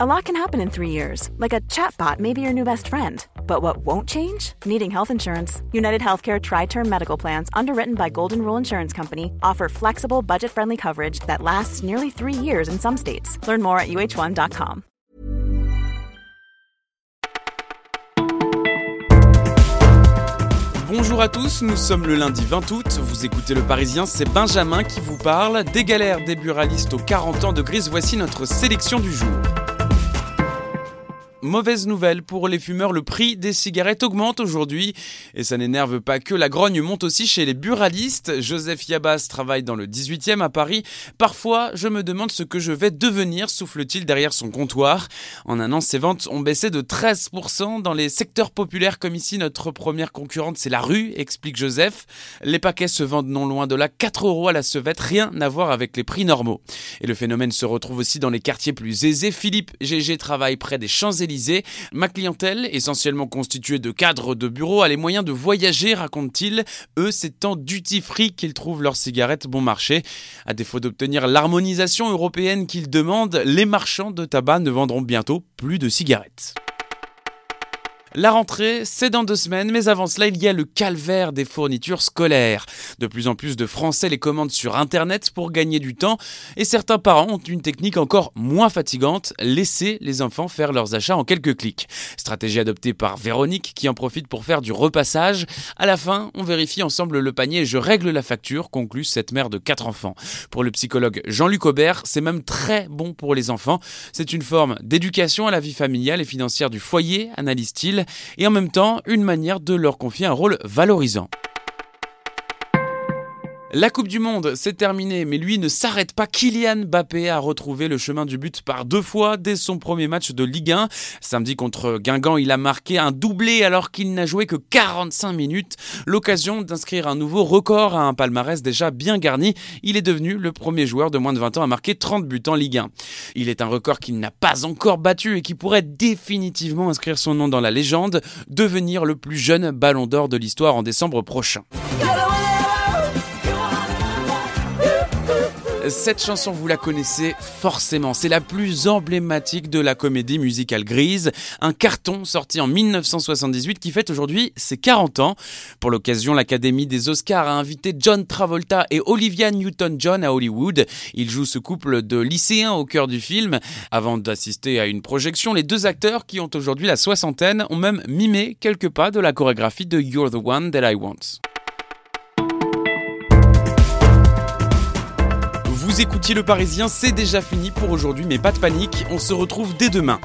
A lot can happen in three years, like a chatbot may be your new best friend. But what won't change? Needing health insurance. United Healthcare Tri Term Medical Plans, underwritten by Golden Rule Insurance Company, offer flexible, budget friendly coverage that lasts nearly three years in some states. Learn more at uh1.com. Bonjour à tous, nous sommes le lundi 20 août, vous écoutez le Parisien, c'est Benjamin qui vous parle. Des galères des buralistes aux 40 ans de grise, voici notre sélection du jour. Mauvaise nouvelle pour les fumeurs, le prix des cigarettes augmente aujourd'hui. Et ça n'énerve pas que, la grogne monte aussi chez les buralistes. Joseph Yabas travaille dans le 18e à Paris. Parfois, je me demande ce que je vais devenir, souffle-t-il derrière son comptoir. En un an, ses ventes ont baissé de 13% dans les secteurs populaires comme ici. Notre première concurrente, c'est la rue, explique Joseph. Les paquets se vendent non loin de là 4 euros à la sevette, rien à voir avec les prix normaux. Et le phénomène se retrouve aussi dans les quartiers plus aisés. Philippe GG travaille près des Champs-Élysées Ma clientèle, essentiellement constituée de cadres de bureaux, a les moyens de voyager, raconte-t-il. Eux, c'est en duty free qu'ils trouvent leurs cigarettes bon marché. À défaut d'obtenir l'harmonisation européenne qu'ils demandent, les marchands de tabac ne vendront bientôt plus de cigarettes. La rentrée, c'est dans deux semaines, mais avant cela, il y a le calvaire des fournitures scolaires. De plus en plus de Français les commandent sur Internet pour gagner du temps, et certains parents ont une technique encore moins fatigante, laisser les enfants faire leurs achats en quelques clics. Stratégie adoptée par Véronique qui en profite pour faire du repassage. À la fin, on vérifie ensemble le panier et je règle la facture, conclut cette mère de quatre enfants. Pour le psychologue Jean-Luc Aubert, c'est même très bon pour les enfants. C'est une forme d'éducation à la vie familiale et financière du foyer, analyse-t-il et en même temps une manière de leur confier un rôle valorisant. La Coupe du Monde, c'est terminé, mais lui ne s'arrête pas. Kylian Mbappé a retrouvé le chemin du but par deux fois dès son premier match de Ligue 1. Samedi contre Guingamp, il a marqué un doublé alors qu'il n'a joué que 45 minutes. L'occasion d'inscrire un nouveau record à un palmarès déjà bien garni. Il est devenu le premier joueur de moins de 20 ans à marquer 30 buts en Ligue 1. Il est un record qu'il n'a pas encore battu et qui pourrait définitivement inscrire son nom dans la légende, devenir le plus jeune ballon d'or de l'histoire en décembre prochain. Cette chanson, vous la connaissez forcément. C'est la plus emblématique de la comédie musicale grise. Un carton sorti en 1978 qui fête aujourd'hui ses 40 ans. Pour l'occasion, l'Académie des Oscars a invité John Travolta et Olivia Newton-John à Hollywood. Ils jouent ce couple de lycéens au cœur du film. Avant d'assister à une projection, les deux acteurs, qui ont aujourd'hui la soixantaine, ont même mimé quelques pas de la chorégraphie de You're the One That I Want. Vous écoutiez Le Parisien, c'est déjà fini pour aujourd'hui, mais pas de panique, on se retrouve dès demain.